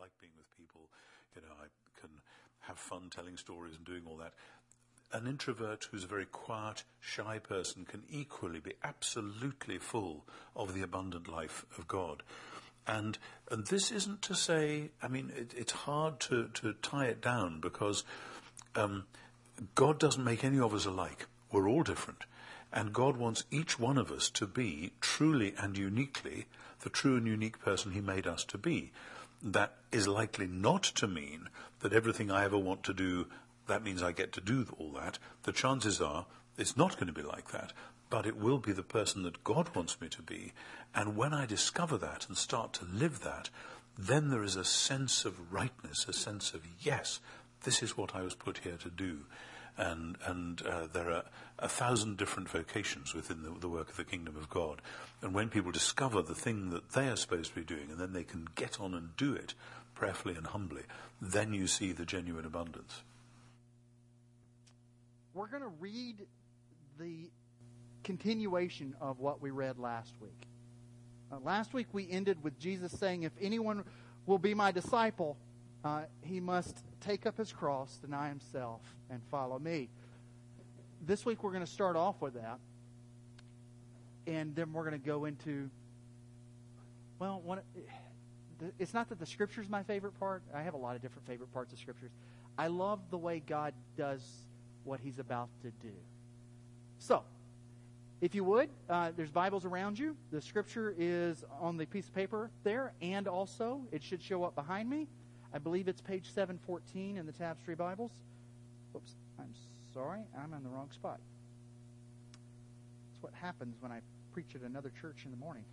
like being with people. You know, I can have fun telling stories and doing all that. An introvert who's a very quiet, shy person can equally be absolutely full of the abundant life of God. And, and this isn't to say, I mean, it, it's hard to, to tie it down because um, God doesn't make any of us alike. We're all different. And God wants each one of us to be truly and uniquely the true and unique person He made us to be. That is likely not to mean that everything I ever want to do, that means I get to do all that. The chances are it's not going to be like that, but it will be the person that God wants me to be. And when I discover that and start to live that, then there is a sense of rightness, a sense of, yes, this is what I was put here to do and and uh, there are a thousand different vocations within the, the, work of the kingdom of God. And when people discover the thing that they are supposed to be doing, and then they can get on and do it prayerfully and humbly, then you see the genuine abundance. We're going to read the continuation of what we read last week. Uh, last week we ended with Jesus saying, If anyone will be my disciple, uh, he must take up his cross, deny himself, and follow me. This week we're going to start off with that. And then we're going to go into, well, one, it's not that the scripture is my favorite part. I have a lot of different favorite parts of scriptures. I love the way God does what he's about to do. So, if you would, uh, there's Bibles around you. The scripture is on the piece of paper there, and also it should show up behind me. I believe it's page 714 in the Tapestry Bibles. Oops, I'm sorry, I'm in the wrong spot. That's what happens when I preach at another church in the morning.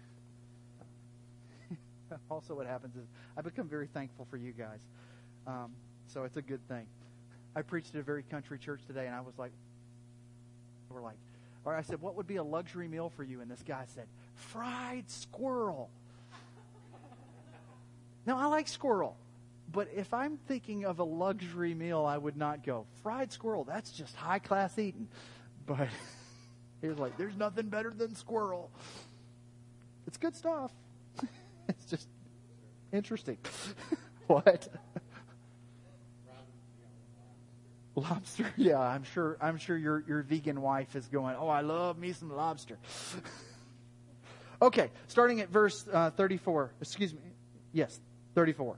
also, what happens is I become very thankful for you guys. Um, so it's a good thing. I preached at a very country church today, and I was like, we're like, or I said, what would be a luxury meal for you? And this guy said, fried squirrel. now, I like squirrel. But if I'm thinking of a luxury meal, I would not go fried squirrel. That's just high class eating. But he was like, "There's nothing better than squirrel." It's good stuff. it's just interesting. what? lobster. Yeah, I'm sure. I'm sure your your vegan wife is going. Oh, I love me some lobster. okay, starting at verse uh, 34. Excuse me. Yes, 34.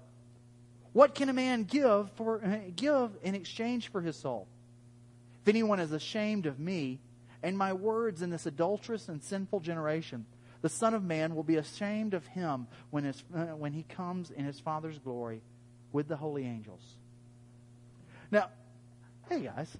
what can a man give for give in exchange for his soul? If anyone is ashamed of me and my words in this adulterous and sinful generation, the Son of Man will be ashamed of him when, his, uh, when he comes in his Father's glory with the holy angels. Now, hey guys,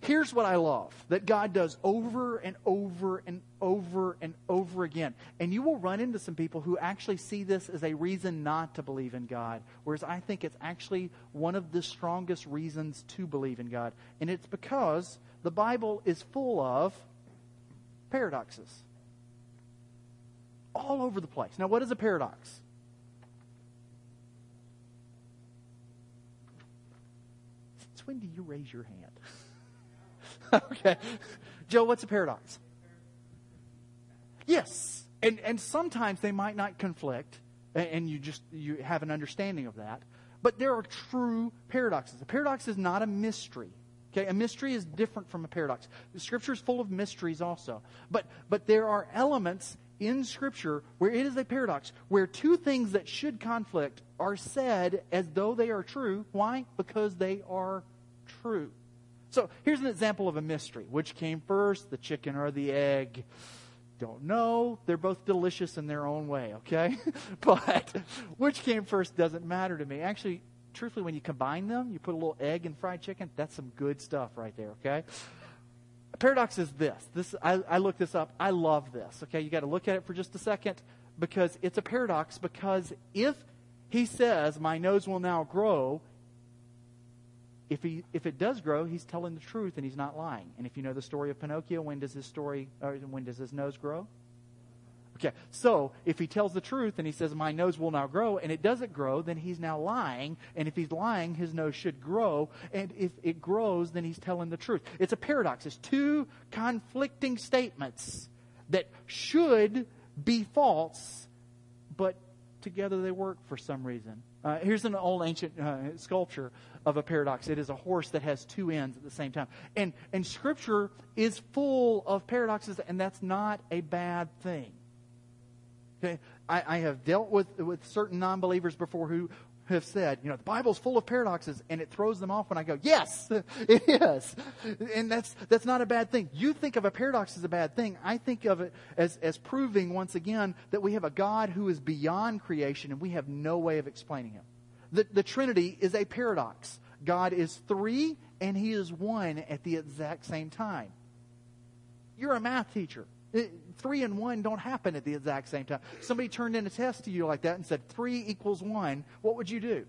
Here's what I love that God does over and over and over and over again. And you will run into some people who actually see this as a reason not to believe in God, whereas I think it's actually one of the strongest reasons to believe in God. And it's because the Bible is full of paradoxes all over the place. Now, what is a paradox? Since when do you raise your hand? okay. Joe, what's a paradox? Yes. And, and sometimes they might not conflict, and you just you have an understanding of that. But there are true paradoxes. A paradox is not a mystery. Okay, a mystery is different from a paradox. The scripture is full of mysteries also. But but there are elements in scripture where it is a paradox, where two things that should conflict are said as though they are true. Why? Because they are true. So here's an example of a mystery. Which came first, the chicken or the egg? Don't know. They're both delicious in their own way, okay? but which came first doesn't matter to me. Actually, truthfully, when you combine them, you put a little egg and fried chicken, that's some good stuff right there, okay? A paradox is this. This I, I looked this up. I love this. Okay, you got to look at it for just a second. because it's a paradox because if he says, My nose will now grow, if, he, if it does grow, he's telling the truth and he's not lying. And if you know the story of Pinocchio, when does his story, or when does his nose grow? Okay, so if he tells the truth and he says, My nose will now grow, and it doesn't grow, then he's now lying. And if he's lying, his nose should grow. And if it grows, then he's telling the truth. It's a paradox. It's two conflicting statements that should be false, but together they work for some reason. Uh, here's an old ancient uh, sculpture of a paradox. It is a horse that has two ends at the same time. And, and Scripture is full of paradoxes, and that's not a bad thing. Okay? I, I have dealt with, with certain non believers before who have said, you know, the Bible's full of paradoxes, and it throws them off when I go, yes, it is. And that's, that's not a bad thing. You think of a paradox as a bad thing. I think of it as, as proving, once again, that we have a God who is beyond creation, and we have no way of explaining him. The, the Trinity is a paradox. God is three, and he is one at the exact same time. You're a math teacher. Three and one don't happen at the exact same time. Somebody turned in a test to you like that and said three equals one. What would you do?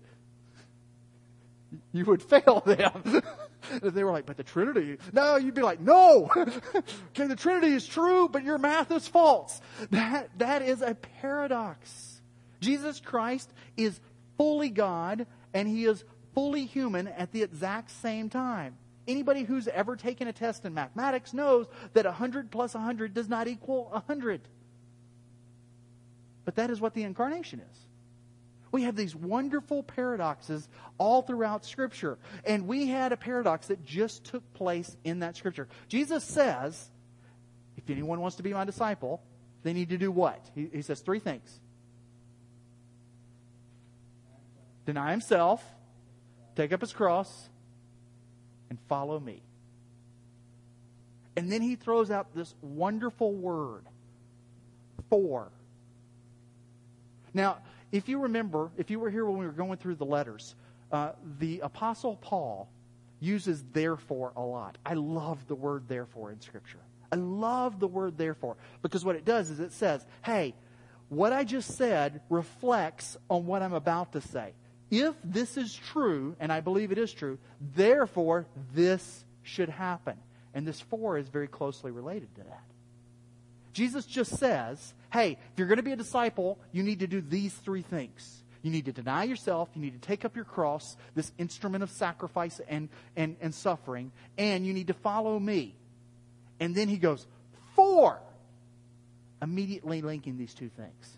You would fail them. they were like, but the Trinity. No, you'd be like, no. okay, the Trinity is true, but your math is false. That, that is a paradox. Jesus Christ is fully God and he is fully human at the exact same time. Anybody who's ever taken a test in mathematics knows that 100 plus 100 does not equal 100. But that is what the incarnation is. We have these wonderful paradoxes all throughout Scripture. And we had a paradox that just took place in that Scripture. Jesus says, if anyone wants to be my disciple, they need to do what? He, he says three things deny himself, take up his cross, and follow me. And then he throws out this wonderful word, for. Now, if you remember, if you were here when we were going through the letters, uh, the Apostle Paul uses therefore a lot. I love the word therefore in Scripture. I love the word therefore because what it does is it says, hey, what I just said reflects on what I'm about to say if this is true, and I believe it is true, therefore this should happen. And this four is very closely related to that. Jesus just says, hey, if you're going to be a disciple, you need to do these three things. You need to deny yourself, you need to take up your cross, this instrument of sacrifice and, and, and suffering, and you need to follow me. And then he goes, four, immediately linking these two things.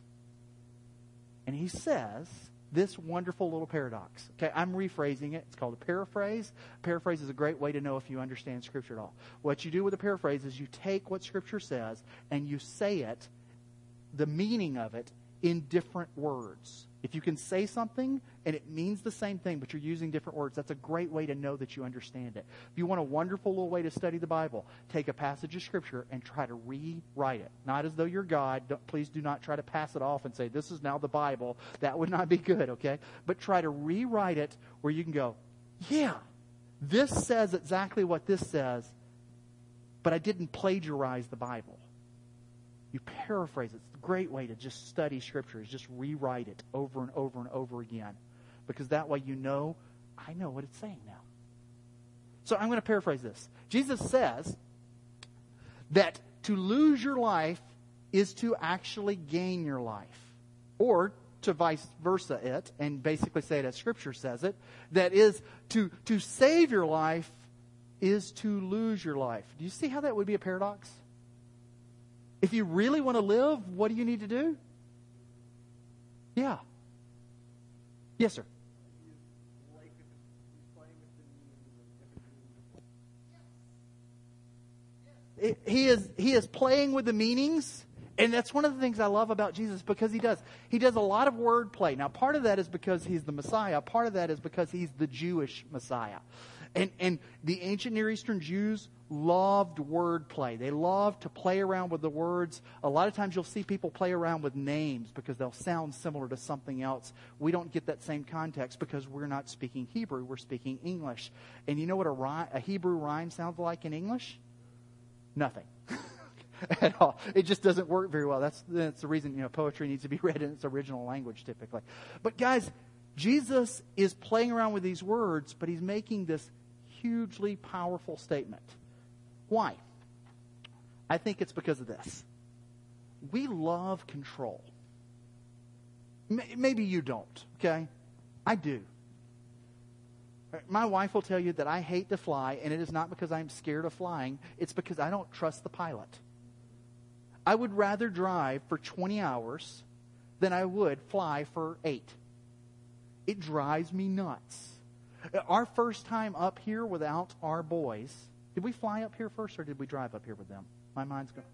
And he says, this wonderful little paradox. Okay, I'm rephrasing it. It's called a paraphrase. Paraphrase is a great way to know if you understand Scripture at all. What you do with a paraphrase is you take what Scripture says and you say it, the meaning of it, in different words. If you can say something and it means the same thing, but you're using different words, that's a great way to know that you understand it. If you want a wonderful little way to study the Bible, take a passage of Scripture and try to rewrite it. Not as though you're God. Don't, please do not try to pass it off and say, this is now the Bible. That would not be good, okay? But try to rewrite it where you can go, yeah, this says exactly what this says, but I didn't plagiarize the Bible. You paraphrase it. It's a great way to just study Scripture, is just rewrite it over and over and over again. Because that way you know, I know what it's saying now. So I'm going to paraphrase this. Jesus says that to lose your life is to actually gain your life. Or to vice versa it, and basically say it as Scripture says it, that is to, to save your life is to lose your life. Do you see how that would be a paradox? If you really want to live, what do you need to do? Yeah. Yes, sir. He is, he is playing with the meanings. And that's one of the things I love about Jesus because he does. He does a lot of wordplay. Now, part of that is because he's the Messiah. Part of that is because he's the Jewish Messiah. And, and the ancient Near Eastern Jews loved wordplay. They loved to play around with the words. A lot of times you'll see people play around with names because they'll sound similar to something else. We don't get that same context because we're not speaking Hebrew, we're speaking English. And you know what a, rhyme, a Hebrew rhyme sounds like in English? Nothing. at all. It just doesn't work very well. That's, that's the reason, you know, poetry needs to be read in its original language typically. But guys, Jesus is playing around with these words, but he's making this hugely powerful statement. Why? I think it's because of this. We love control. Maybe you don't, okay? I do. My wife will tell you that I hate to fly, and it is not because I'm scared of flying, it's because I don't trust the pilot. I would rather drive for 20 hours than I would fly for eight. It drives me nuts. Our first time up here without our boys, did we fly up here first or did we drive up here with them? My mind's going.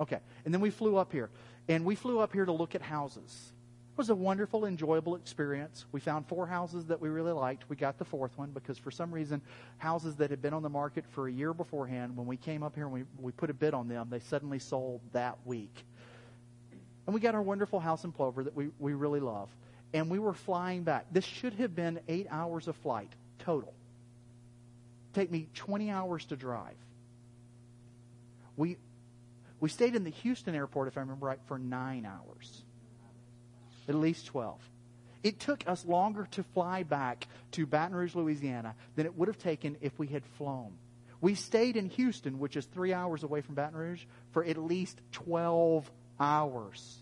Okay. And then we flew up here. And we flew up here to look at houses. It was a wonderful, enjoyable experience. We found four houses that we really liked. We got the fourth one because for some reason, houses that had been on the market for a year beforehand, when we came up here and we, we put a bid on them, they suddenly sold that week. And we got our wonderful house in Plover that we, we really love. And we were flying back. This should have been eight hours of flight total. Take me 20 hours to drive. We, we stayed in the Houston airport, if I remember right, for nine hours at least 12. It took us longer to fly back to Baton Rouge, Louisiana than it would have taken if we had flown. We stayed in Houston, which is three hours away from Baton Rouge, for at least 12 hours.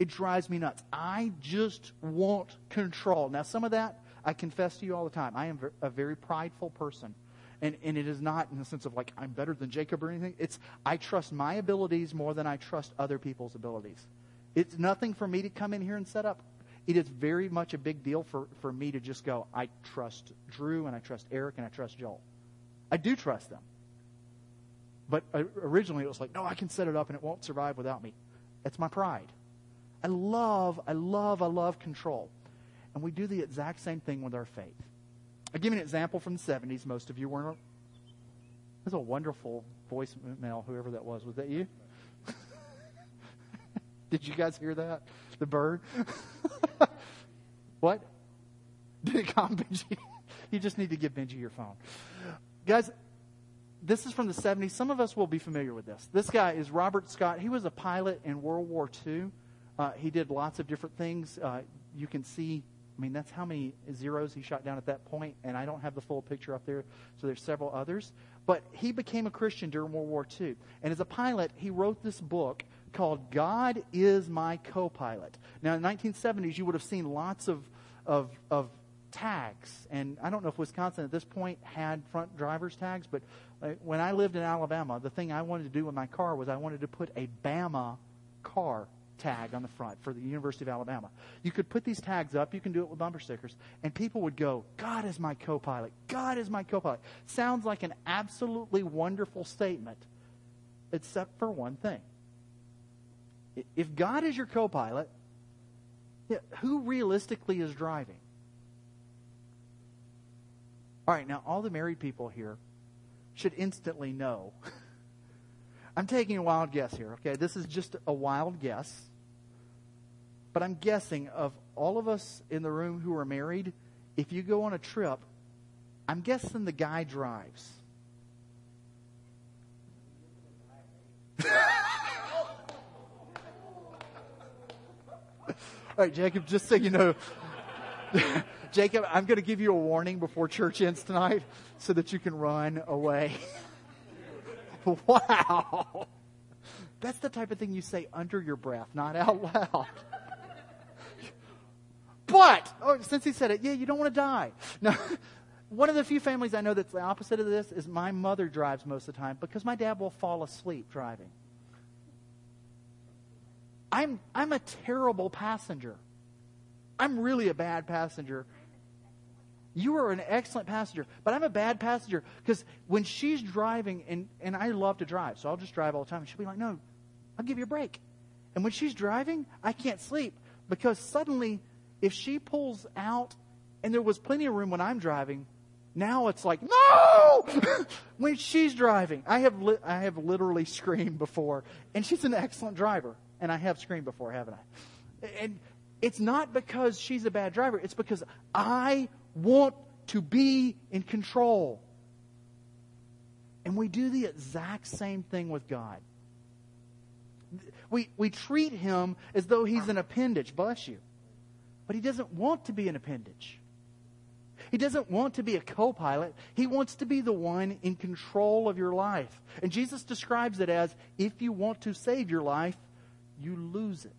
It drives me nuts. I just want control. Now, some of that I confess to you all the time. I am a very prideful person. And, and it is not in the sense of like I'm better than Jacob or anything. It's I trust my abilities more than I trust other people's abilities. It's nothing for me to come in here and set up. It is very much a big deal for, for me to just go, I trust Drew and I trust Eric and I trust Joel. I do trust them. But uh, originally it was like, no, I can set it up and it won't survive without me. It's my pride. I love, I love, I love control. And we do the exact same thing with our faith. I'll give you an example from the 70s. Most of you weren't. That's a wonderful voicemail, whoever that was. Was that you? Did you guys hear that? The bird? what? Did it come, Benji? you just need to give Benji your phone. Guys, this is from the 70s. Some of us will be familiar with this. This guy is Robert Scott. He was a pilot in World War II. Uh, he did lots of different things. Uh, you can see, I mean, that's how many zeros he shot down at that point, and I don't have the full picture up there, so there's several others. But he became a Christian during World War II. And as a pilot, he wrote this book called God is My Co-Pilot. Now, in the 1970s, you would have seen lots of, of, of tags. And I don't know if Wisconsin at this point had front driver's tags, but when I lived in Alabama, the thing I wanted to do with my car was I wanted to put a Bama car tag on the front for the University of Alabama. You could put these tags up, you can do it with bumper stickers, and people would go, God is my co pilot. God is my co pilot. Sounds like an absolutely wonderful statement, except for one thing if God is your co pilot, who realistically is driving? All right, now all the married people here should instantly know. I'm taking a wild guess here, okay? This is just a wild guess. But I'm guessing of all of us in the room who are married, if you go on a trip, I'm guessing the guy drives. All right, Jacob, just so you know, Jacob, I'm going to give you a warning before church ends tonight so that you can run away. wow. That's the type of thing you say under your breath, not out loud. but, oh, since he said it, yeah, you don't want to die. Now, one of the few families I know that's the opposite of this is my mother drives most of the time because my dad will fall asleep driving. I'm, I'm a terrible passenger. I'm really a bad passenger. You are an excellent passenger, but I'm a bad passenger because when she's driving, and, and I love to drive, so I'll just drive all the time, and she'll be like, No, I'll give you a break. And when she's driving, I can't sleep because suddenly, if she pulls out, and there was plenty of room when I'm driving, now it's like, no! when she's driving. I have, li- I have literally screamed before, and she's an excellent driver. And I have screamed before, haven't I? And it's not because she's a bad driver, it's because I want to be in control. And we do the exact same thing with God. We, we treat him as though he's an appendage. Bless you. But he doesn't want to be an appendage. He doesn't want to be a co pilot. He wants to be the one in control of your life. And Jesus describes it as if you want to save your life, you lose it.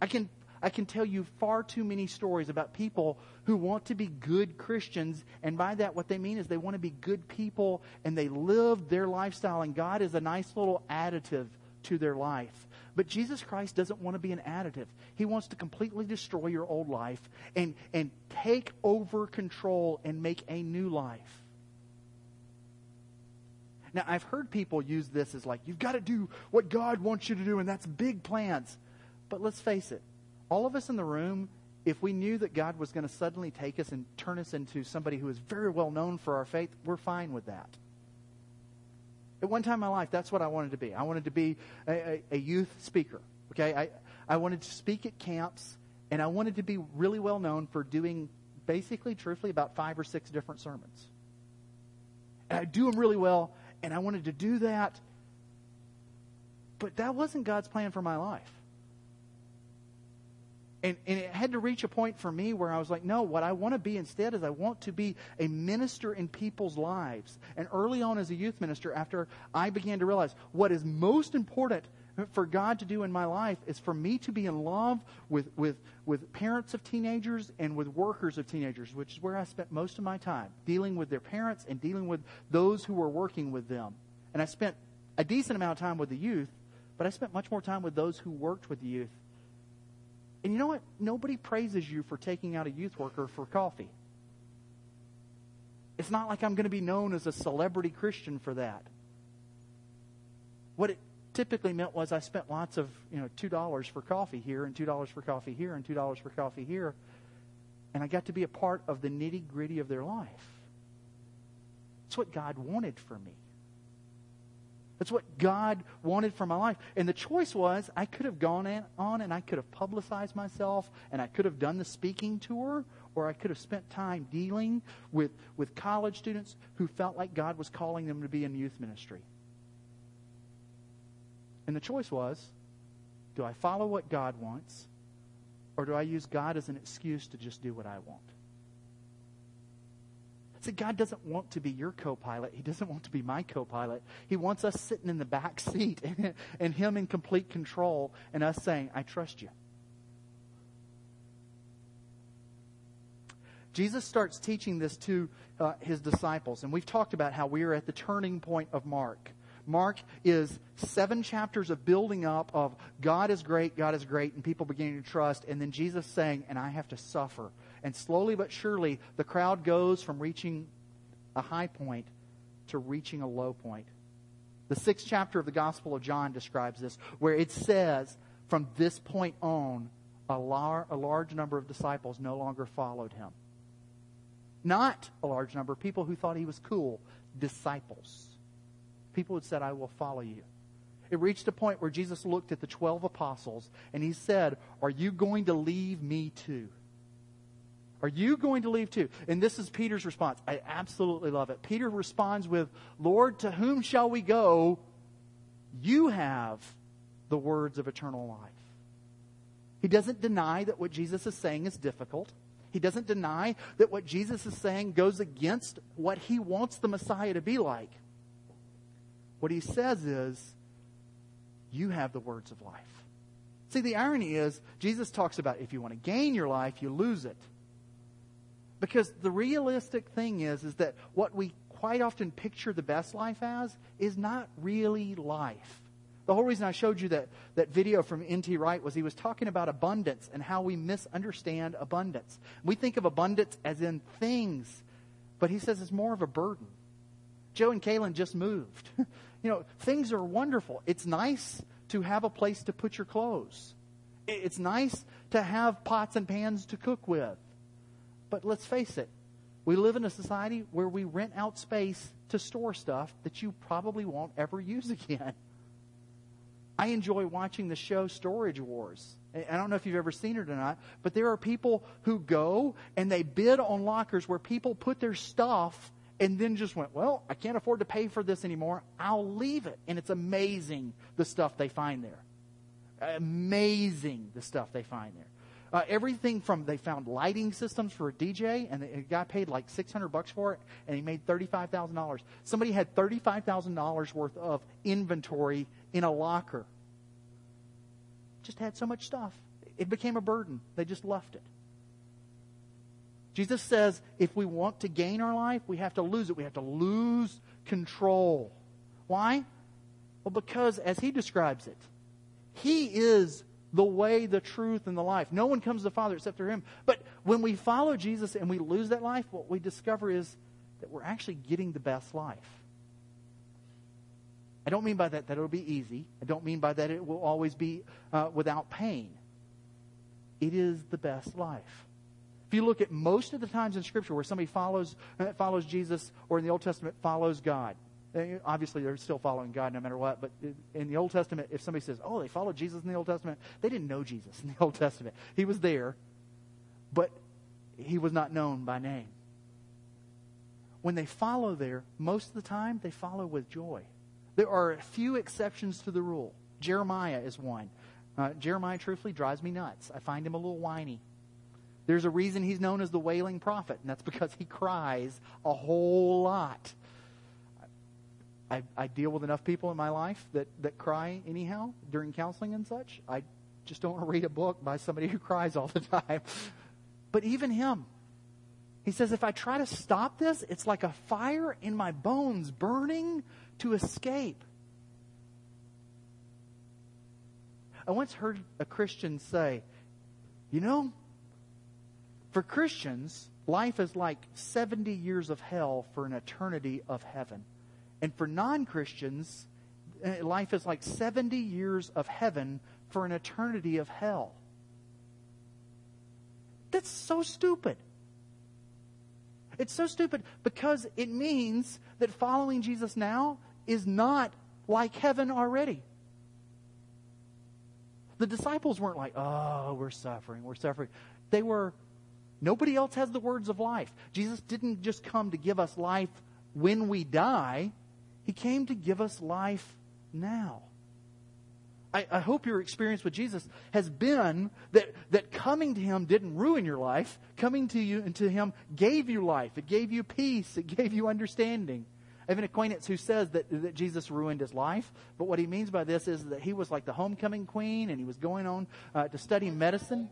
I can, I can tell you far too many stories about people who want to be good Christians, and by that, what they mean is they want to be good people and they live their lifestyle, and God is a nice little additive to their life. But Jesus Christ doesn't want to be an additive. He wants to completely destroy your old life and, and take over control and make a new life. Now, I've heard people use this as like, you've got to do what God wants you to do, and that's big plans. But let's face it, all of us in the room, if we knew that God was going to suddenly take us and turn us into somebody who is very well known for our faith, we're fine with that. At one time in my life, that's what I wanted to be. I wanted to be a, a, a youth speaker. Okay, I, I wanted to speak at camps, and I wanted to be really well known for doing basically, truthfully, about five or six different sermons. And I do them really well, and I wanted to do that. But that wasn't God's plan for my life. And, and it had to reach a point for me where I was like, no, what I want to be instead is I want to be a minister in people's lives. And early on as a youth minister, after I began to realize what is most important for God to do in my life is for me to be in love with, with, with parents of teenagers and with workers of teenagers, which is where I spent most of my time, dealing with their parents and dealing with those who were working with them. And I spent a decent amount of time with the youth, but I spent much more time with those who worked with the youth and you know what? Nobody praises you for taking out a youth worker for coffee. It's not like I'm going to be known as a celebrity Christian for that. What it typically meant was I spent lots of, you know, $2 for coffee here and $2 for coffee here and $2 for coffee here. And I got to be a part of the nitty gritty of their life. That's what God wanted for me. That's what God wanted for my life. And the choice was I could have gone on and I could have publicized myself and I could have done the speaking tour, or I could have spent time dealing with, with college students who felt like God was calling them to be in youth ministry. And the choice was do I follow what God wants, or do I use God as an excuse to just do what I want? See, God doesn't want to be your co pilot. He doesn't want to be my co pilot. He wants us sitting in the back seat and, and Him in complete control and us saying, I trust you. Jesus starts teaching this to uh, his disciples, and we've talked about how we are at the turning point of Mark. Mark is seven chapters of building up of God is great, God is great, and people beginning to trust, and then Jesus saying, and I have to suffer. And slowly but surely, the crowd goes from reaching a high point to reaching a low point. The sixth chapter of the Gospel of John describes this, where it says, from this point on, a, lar- a large number of disciples no longer followed him. Not a large number people who thought he was cool, disciples. People had said, I will follow you. It reached a point where Jesus looked at the 12 apostles and he said, Are you going to leave me too? Are you going to leave too? And this is Peter's response. I absolutely love it. Peter responds with, Lord, to whom shall we go? You have the words of eternal life. He doesn't deny that what Jesus is saying is difficult. He doesn't deny that what Jesus is saying goes against what he wants the Messiah to be like. What he says is, You have the words of life. See, the irony is, Jesus talks about if you want to gain your life, you lose it. Because the realistic thing is, is that what we quite often picture the best life as is not really life. The whole reason I showed you that, that video from N.T. Wright was he was talking about abundance and how we misunderstand abundance. We think of abundance as in things, but he says it's more of a burden. Joe and Kaylin just moved. you know, things are wonderful. It's nice to have a place to put your clothes. It's nice to have pots and pans to cook with. But let's face it, we live in a society where we rent out space to store stuff that you probably won't ever use again. I enjoy watching the show Storage Wars. I don't know if you've ever seen it or not, but there are people who go and they bid on lockers where people put their stuff and then just went, well, I can't afford to pay for this anymore. I'll leave it. And it's amazing the stuff they find there. Amazing the stuff they find there. Uh, everything from they found lighting systems for a DJ, and the guy paid like six hundred bucks for it, and he made thirty five thousand dollars. Somebody had thirty five thousand dollars worth of inventory in a locker. Just had so much stuff, it became a burden. They just left it. Jesus says if we want to gain our life, we have to lose it. We have to lose control. Why? Well, because as he describes it, he is the way, the truth, and the life. No one comes to the Father except through Him. But when we follow Jesus and we lose that life, what we discover is that we're actually getting the best life. I don't mean by that that it'll be easy. I don't mean by that it will always be uh, without pain. It is the best life. If you look at most of the times in Scripture where somebody follows uh, follows Jesus or in the Old Testament follows God, Obviously, they're still following God no matter what. But in the Old Testament, if somebody says, oh, they followed Jesus in the Old Testament, they didn't know Jesus in the Old Testament. He was there, but he was not known by name. When they follow there, most of the time, they follow with joy. There are a few exceptions to the rule. Jeremiah is one. Uh, Jeremiah, truthfully, drives me nuts. I find him a little whiny. There's a reason he's known as the wailing prophet, and that's because he cries a whole lot. I, I deal with enough people in my life that, that cry anyhow during counseling and such. I just don't want to read a book by somebody who cries all the time. But even him, he says, if I try to stop this, it's like a fire in my bones burning to escape. I once heard a Christian say, you know, for Christians, life is like 70 years of hell for an eternity of heaven. And for non Christians, uh, life is like 70 years of heaven for an eternity of hell. That's so stupid. It's so stupid because it means that following Jesus now is not like heaven already. The disciples weren't like, oh, we're suffering, we're suffering. They were, nobody else has the words of life. Jesus didn't just come to give us life when we die, he came to give us life now. I, I, hope your experience with Jesus has been that, that coming to Him didn't ruin your life. Coming to you and to Him gave you life. It gave you peace. It gave you understanding. I have an acquaintance who says that, that Jesus ruined his life, but what he means by this is that he was like the homecoming queen and he was going on uh, to study medicine.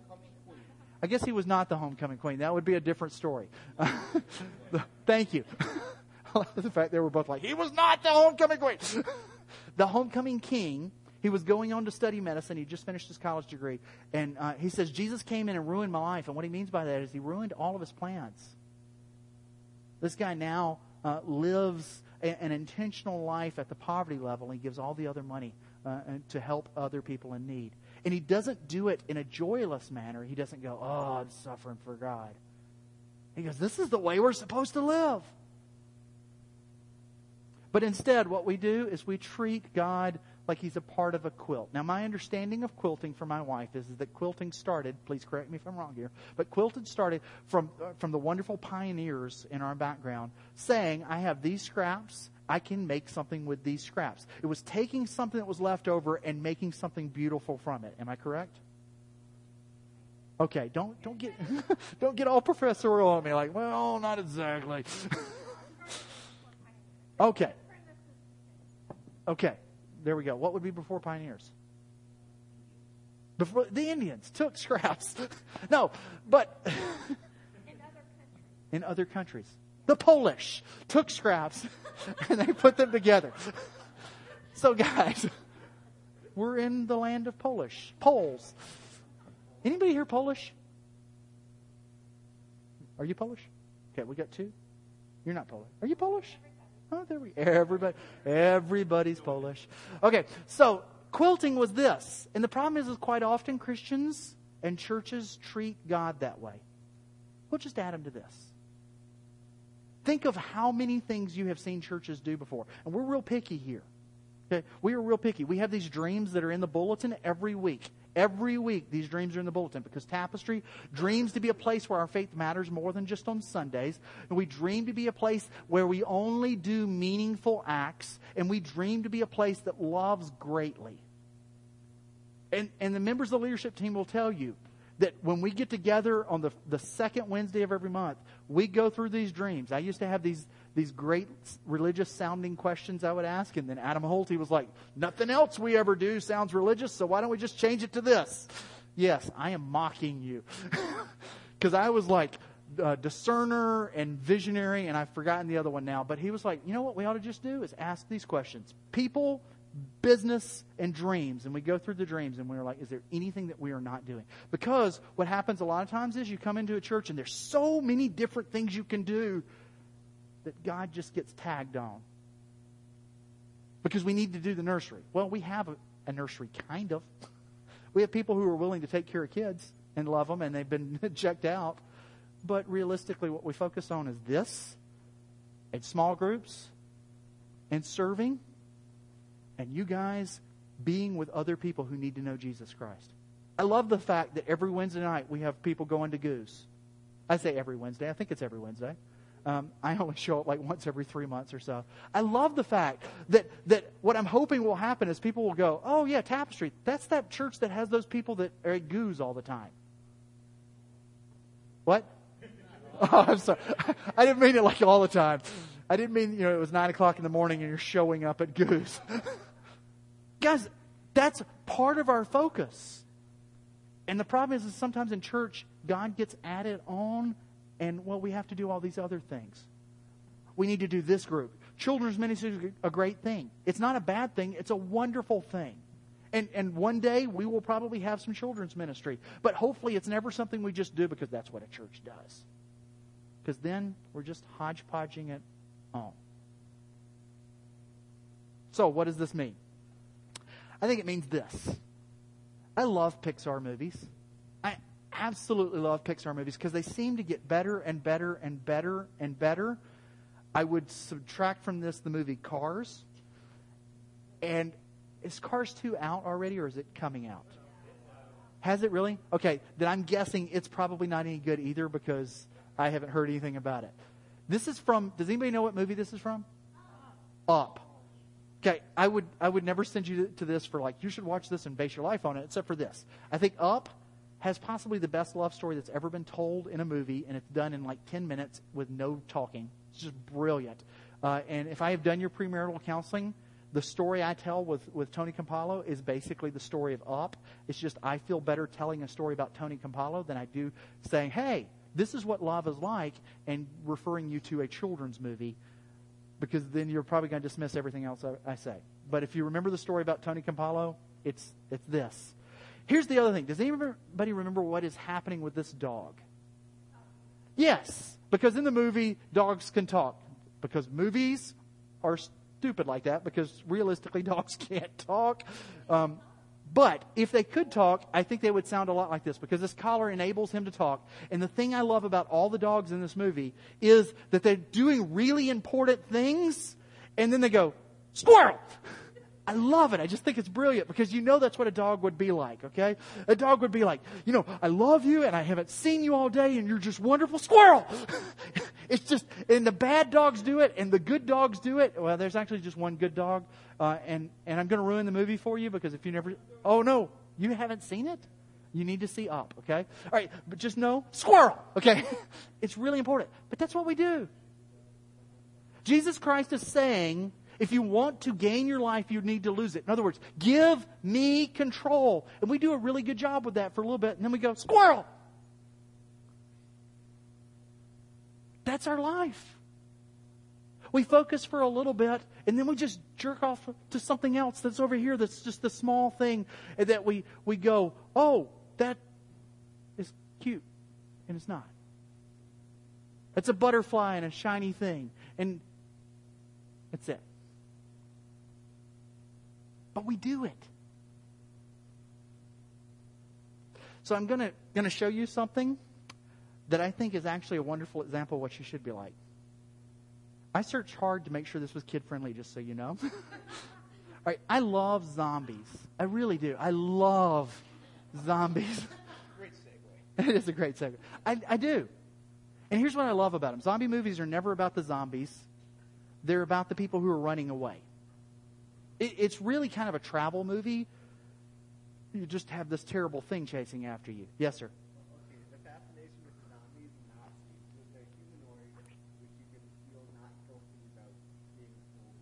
I guess he was not the homecoming queen. That would be a different story. Thank you. the fact they were both like, he was not the homecoming queen. the homecoming king, he was going on to study medicine. He just finished his college degree. And uh, he says, Jesus came in and ruined my life. And what he means by that is he ruined all of his plans. This guy now uh, lives a, an intentional life at the poverty level. And he gives all the other money uh, to help other people in need. And he doesn't do it in a joyless manner. He doesn't go, oh, I'm suffering for God. He goes, this is the way we're supposed to live. But instead, what we do is we treat God like he's a part of a quilt. Now, my understanding of quilting for my wife is, is that quilting started, please correct me if I'm wrong here, but quilting started from, uh, from the wonderful pioneers in our background saying, I have these scraps, I can make something with these scraps. It was taking something that was left over and making something beautiful from it. Am I correct? Okay, don't don't get don't get all professorial on me like, well, not exactly. Okay. Okay. There we go. What would be before pioneers? Before the Indians took scraps. no, but in other countries. The Polish took scraps and they put them together. So guys, we're in the land of Polish. Poles. Anybody here Polish? Are you Polish? Okay, we got two. You're not Polish. Are you Polish? Oh, there we everybody everybody's Polish. Okay, so quilting was this. And the problem is, is quite often Christians and churches treat God that way. We'll just add him to this. Think of how many things you have seen churches do before. And we're real picky here. Okay? We are real picky. We have these dreams that are in the bulletin every week. Every week, these dreams are in the bulletin because Tapestry dreams to be a place where our faith matters more than just on Sundays. And we dream to be a place where we only do meaningful acts. And we dream to be a place that loves greatly. And, and the members of the leadership team will tell you that when we get together on the, the second Wednesday of every month, we go through these dreams. I used to have these, these great religious sounding questions I would ask, and then Adam Holt, he was like, nothing else we ever do sounds religious, so why don't we just change it to this? Yes, I am mocking you. Because I was like, uh, discerner and visionary, and I've forgotten the other one now. But he was like, you know what we ought to just do is ask these questions. People business and dreams and we go through the dreams and we're like is there anything that we are not doing because what happens a lot of times is you come into a church and there's so many different things you can do that god just gets tagged on because we need to do the nursery well we have a, a nursery kind of we have people who are willing to take care of kids and love them and they've been checked out but realistically what we focus on is this and small groups and serving and you guys being with other people who need to know Jesus Christ. I love the fact that every Wednesday night we have people going to Goose. I say every Wednesday. I think it's every Wednesday. Um, I only show up like once every three months or so. I love the fact that, that what I'm hoping will happen is people will go, oh, yeah, Tapestry. That's that church that has those people that are at Goose all the time. What? Oh, I'm sorry. I didn't mean it like all the time. I didn't mean, you know, it was 9 o'clock in the morning and you're showing up at Goose. Guys, that's part of our focus. And the problem is, is sometimes in church, God gets added on, and well, we have to do all these other things. We need to do this group. Children's ministry is a great thing. It's not a bad thing, it's a wonderful thing. And, and one day we will probably have some children's ministry. But hopefully it's never something we just do because that's what a church does. Because then we're just hodgepodging it on. So, what does this mean? I think it means this. I love Pixar movies. Absolutely love Pixar movies because they seem to get better and better and better and better. I would subtract from this the movie Cars. And is Cars 2 out already or is it coming out? Has it really? Okay, then I'm guessing it's probably not any good either because I haven't heard anything about it. This is from, does anybody know what movie this is from? Up. Okay, I would I would never send you to this for like you should watch this and base your life on it, except for this. I think Up has possibly the best love story that's ever been told in a movie, and it's done in like ten minutes with no talking. It's just brilliant. Uh, and if I have done your premarital counseling, the story I tell with, with Tony Campolo is basically the story of Up. It's just I feel better telling a story about Tony Campolo than I do saying, hey, this is what love is like, and referring you to a children's movie because then you're probably going to dismiss everything else I, I, say. But if you remember the story about Tony Campolo, it's, it's this. Here's the other thing. Does anybody remember what is happening with this dog? Yes, because in the movie, dogs can talk. Because movies are stupid like that, because realistically, dogs can't talk. Um, but if they could talk, I think they would sound a lot like this because this collar enables him to talk. And the thing I love about all the dogs in this movie is that they're doing really important things and then they go, squirrel! I love it. I just think it's brilliant because you know that's what a dog would be like, okay? A dog would be like, you know, I love you and I haven't seen you all day and you're just wonderful. Squirrel! it's just, and the bad dogs do it and the good dogs do it. Well, there's actually just one good dog. Uh, and, and I'm going to ruin the movie for you because if you never, oh no, you haven't seen it? You need to see up, okay? All right, but just know, squirrel, okay? it's really important. But that's what we do. Jesus Christ is saying, if you want to gain your life, you need to lose it. In other words, give me control. And we do a really good job with that for a little bit, and then we go, squirrel! That's our life. We focus for a little bit, and then we just jerk off to something else that's over here that's just the small thing that we, we go, oh, that is cute. And it's not. It's a butterfly and a shiny thing. And that's it. But we do it. So I'm going to show you something that I think is actually a wonderful example of what you should be like. I searched hard to make sure this was kid friendly, just so you know. All right, I love zombies. I really do. I love zombies. Great segue. it is a great segue. I, I do. And here's what I love about them zombie movies are never about the zombies, they're about the people who are running away. It, it's really kind of a travel movie. You just have this terrible thing chasing after you. Yes, sir. Okay, the fascination with the zombies and Nazis was their humanoid, which you can feel not guilty about being cruel.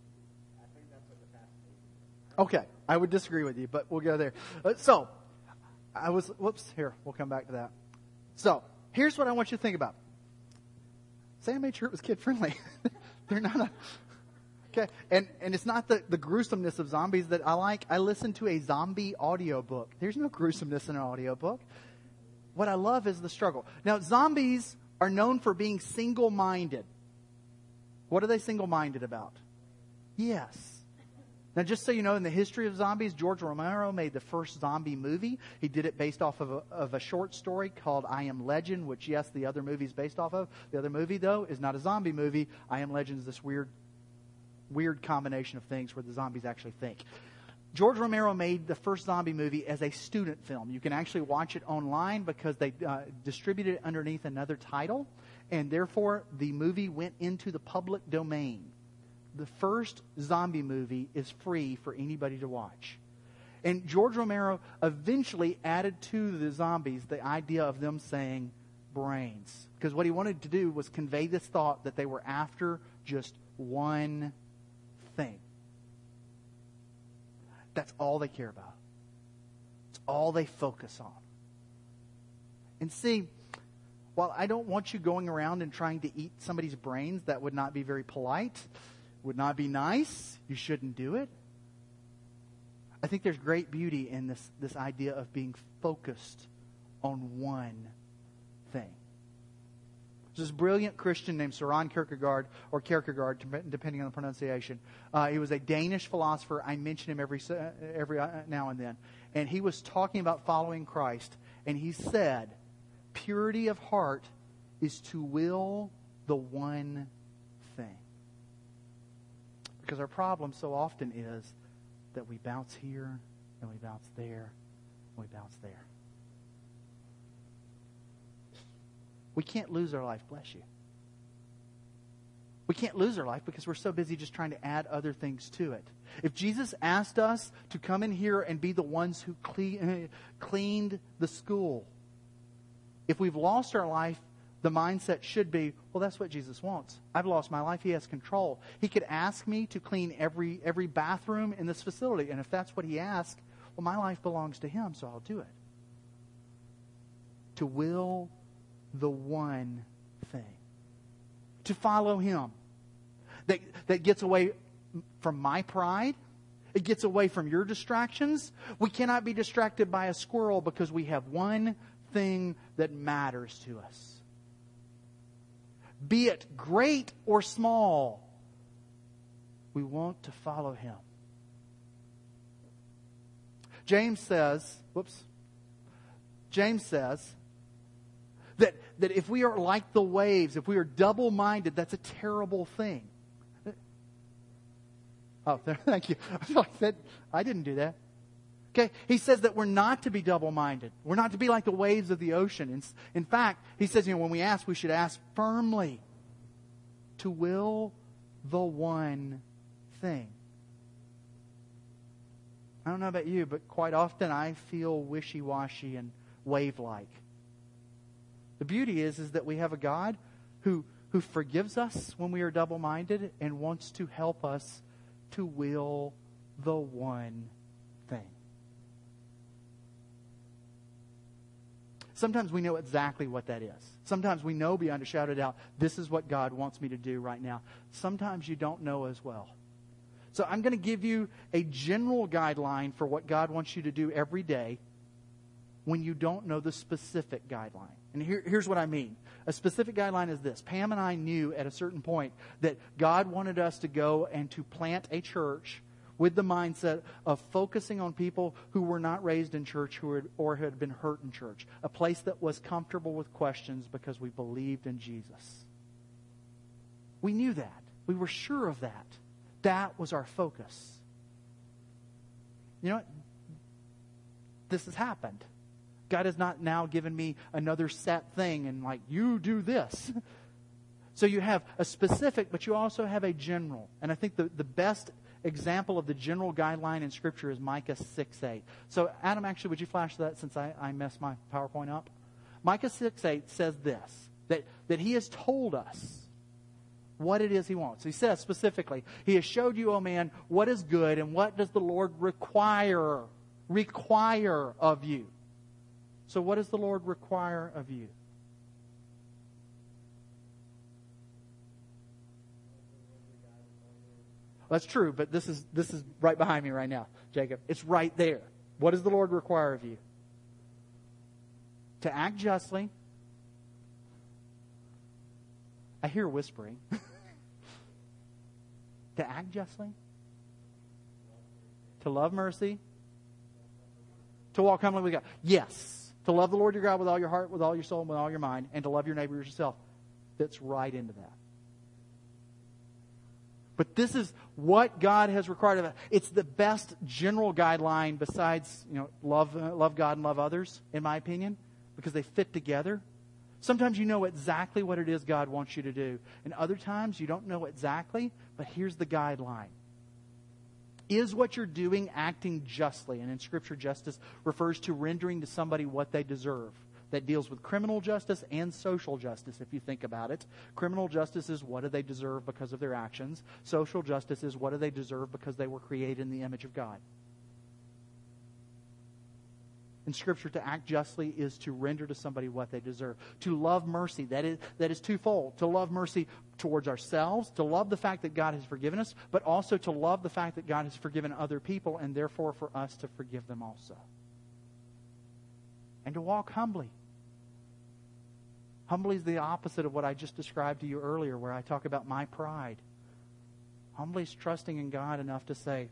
I think that's what the fascination is. Okay, I would disagree with you, but we'll go there. Uh, so, I was, whoops, here, we'll come back to that. So, here's what I want you to think about. Say I made sure it was kid friendly. They're not a, okay, and, and it's not the, the gruesomeness of zombies that I like. I listen to a zombie audiobook. There's no gruesomeness in an audiobook. What I love is the struggle. Now, zombies are known for being single minded. What are they single minded about? Yes. Now, just so you know, in the history of zombies, George Romero made the first zombie movie. He did it based off of a, of a short story called I Am Legend, which, yes, the other movie is based off of. The other movie, though, is not a zombie movie. I Am Legend is this weird, weird combination of things where the zombies actually think. George Romero made the first zombie movie as a student film. You can actually watch it online because they uh, distributed it underneath another title, and therefore the movie went into the public domain the first zombie movie is free for anybody to watch. And George Romero eventually added to the zombies the idea of them saying brains. Because what he wanted to do was convey this thought that they were after just one thing. That's all they care about. It's all they focus on. And see, while I don't want you going around and trying to eat somebody's brains, that would not be very polite would not be nice. You shouldn't do it. I think there's great beauty in this, this idea of being focused on one thing. This brilliant Christian named Søren Kierkegaard, or Kierkegaard, depending on the pronunciation. Uh, he was a Danish philosopher. I mention him every, every uh, now and then. And he was talking about following Christ. And he said, Purity of heart is to will the one thing. Because our problem so often is that we bounce here and we bounce there and we bounce there. We can't lose our life, bless you. We can't lose our life because we're so busy just trying to add other things to it. If Jesus asked us to come in here and be the ones who clean, eh, cleaned the school, if we've lost our life the mindset should be, well, that's what Jesus wants. I've lost my life. He has control. He could ask me to clean every, every bathroom in this facility. And if that's what he asks, well, my life belongs to him, so I'll do it. To will the one thing. To follow him. That, that gets away from my pride. It gets away from your distractions. We cannot be distracted by a squirrel because we have one thing that matters to us be it great or small. We want to follow him. James says, whoops. James says that, that if we are like the waves, if we are double minded, that's a terrible thing. Oh, thank you. I didn't do that. Okay, he says that we're not to be double minded. We're not to be like the waves of the ocean. In, in fact, he says, you know, when we ask, we should ask firmly to will the one thing. I don't know about you, but quite often I feel wishy washy and wave like. The beauty is, is that we have a God who, who forgives us when we are double minded and wants to help us to will the one thing. Sometimes we know exactly what that is. Sometimes we know beyond a shadow of doubt, this is what God wants me to do right now. Sometimes you don't know as well. So I'm going to give you a general guideline for what God wants you to do every day when you don't know the specific guideline. And here, here's what I mean. A specific guideline is this. Pam and I knew at a certain point that God wanted us to go and to plant a church with the mindset of focusing on people who were not raised in church who had, or had been hurt in church. A place that was comfortable with questions because we believed in Jesus. We knew that. We were sure of that. That was our focus. You know what? This has happened. God has not now given me another set thing and like, you do this. So you have a specific, but you also have a general. And I think the, the best example of the general guideline in Scripture is Micah 6 8. So, Adam, actually, would you flash that since I, I messed my PowerPoint up? Micah 6 8 says this that, that he has told us what it is he wants. He says specifically, He has showed you, oh man, what is good and what does the Lord require, require of you. So, what does the Lord require of you? That's true, but this is this is right behind me right now, Jacob. It's right there. What does the Lord require of you? To act justly. I hear whispering. to act justly. To love mercy. To walk humbly with God. Yes. To love the Lord your God with all your heart, with all your soul, and with all your mind, and to love your neighbor as yourself. Fits right into that. But this is what God has required of us. It's the best general guideline besides, you know, love, uh, love God and love others, in my opinion, because they fit together. Sometimes you know exactly what it is God wants you to do, and other times you don't know exactly, but here's the guideline. Is what you're doing acting justly? And in Scripture, justice refers to rendering to somebody what they deserve that deals with criminal justice and social justice, if you think about it. Criminal justice is what do they deserve because of their actions, social justice is what do they deserve because they were created in the image of God. In Scripture, to act justly is to render to somebody what they deserve. To love mercy, that is, that is twofold. To love mercy towards ourselves, to love the fact that God has forgiven us, but also to love the fact that God has forgiven other people, and therefore for us to forgive them also. And to walk humbly. Humbly is the opposite of what I just described to you earlier, where I talk about my pride. Humbly is trusting in God enough to say,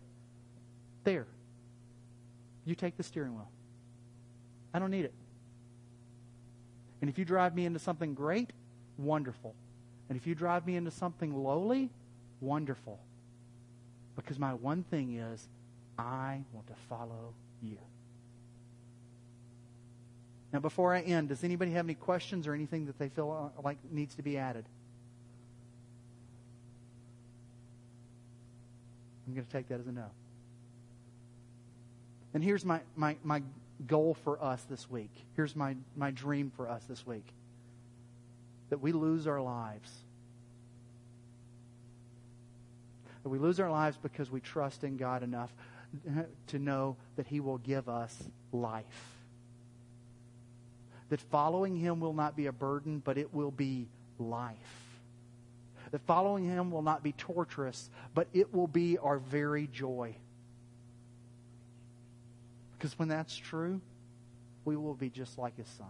There, you take the steering wheel. I don't need it. And if you drive me into something great, wonderful. And if you drive me into something lowly, wonderful. Because my one thing is, I want to follow you. Now, before I end, does anybody have any questions or anything that they feel uh, like needs to be added? I'm going to take that as a no. And here's my, my, my goal for us this week. Here's my, my dream for us this week that we lose our lives. That we lose our lives because we trust in God enough to know that He will give us life that following him will not be a burden, but it will be life. That following him will not be torturous, but it will be our very joy. Because when that's true, we will be just like his son.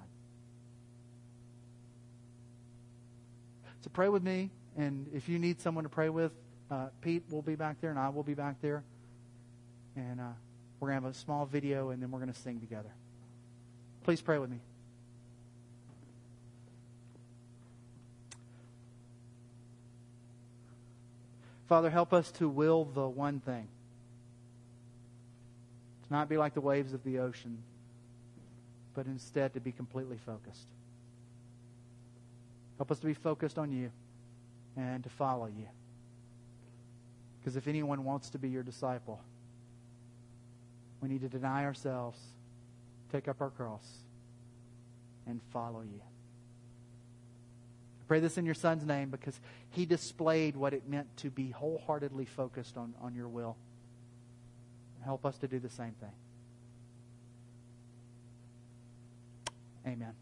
So pray with me, and if you need someone to pray with, uh, Pete will be back there, and I will be back there. And uh, we're going to have a small video, and then we're going to sing together. Please pray with me. Father, help us to will the one thing. To not be like the waves of the ocean, but instead to be completely focused. Help us to be focused on you and to follow you. Because if anyone wants to be your disciple, we need to deny ourselves, take up our cross, and follow you I pray this in your son's name because he displayed what it meant to be wholeheartedly focused on, on your will. Help us to do the same thing. Amen.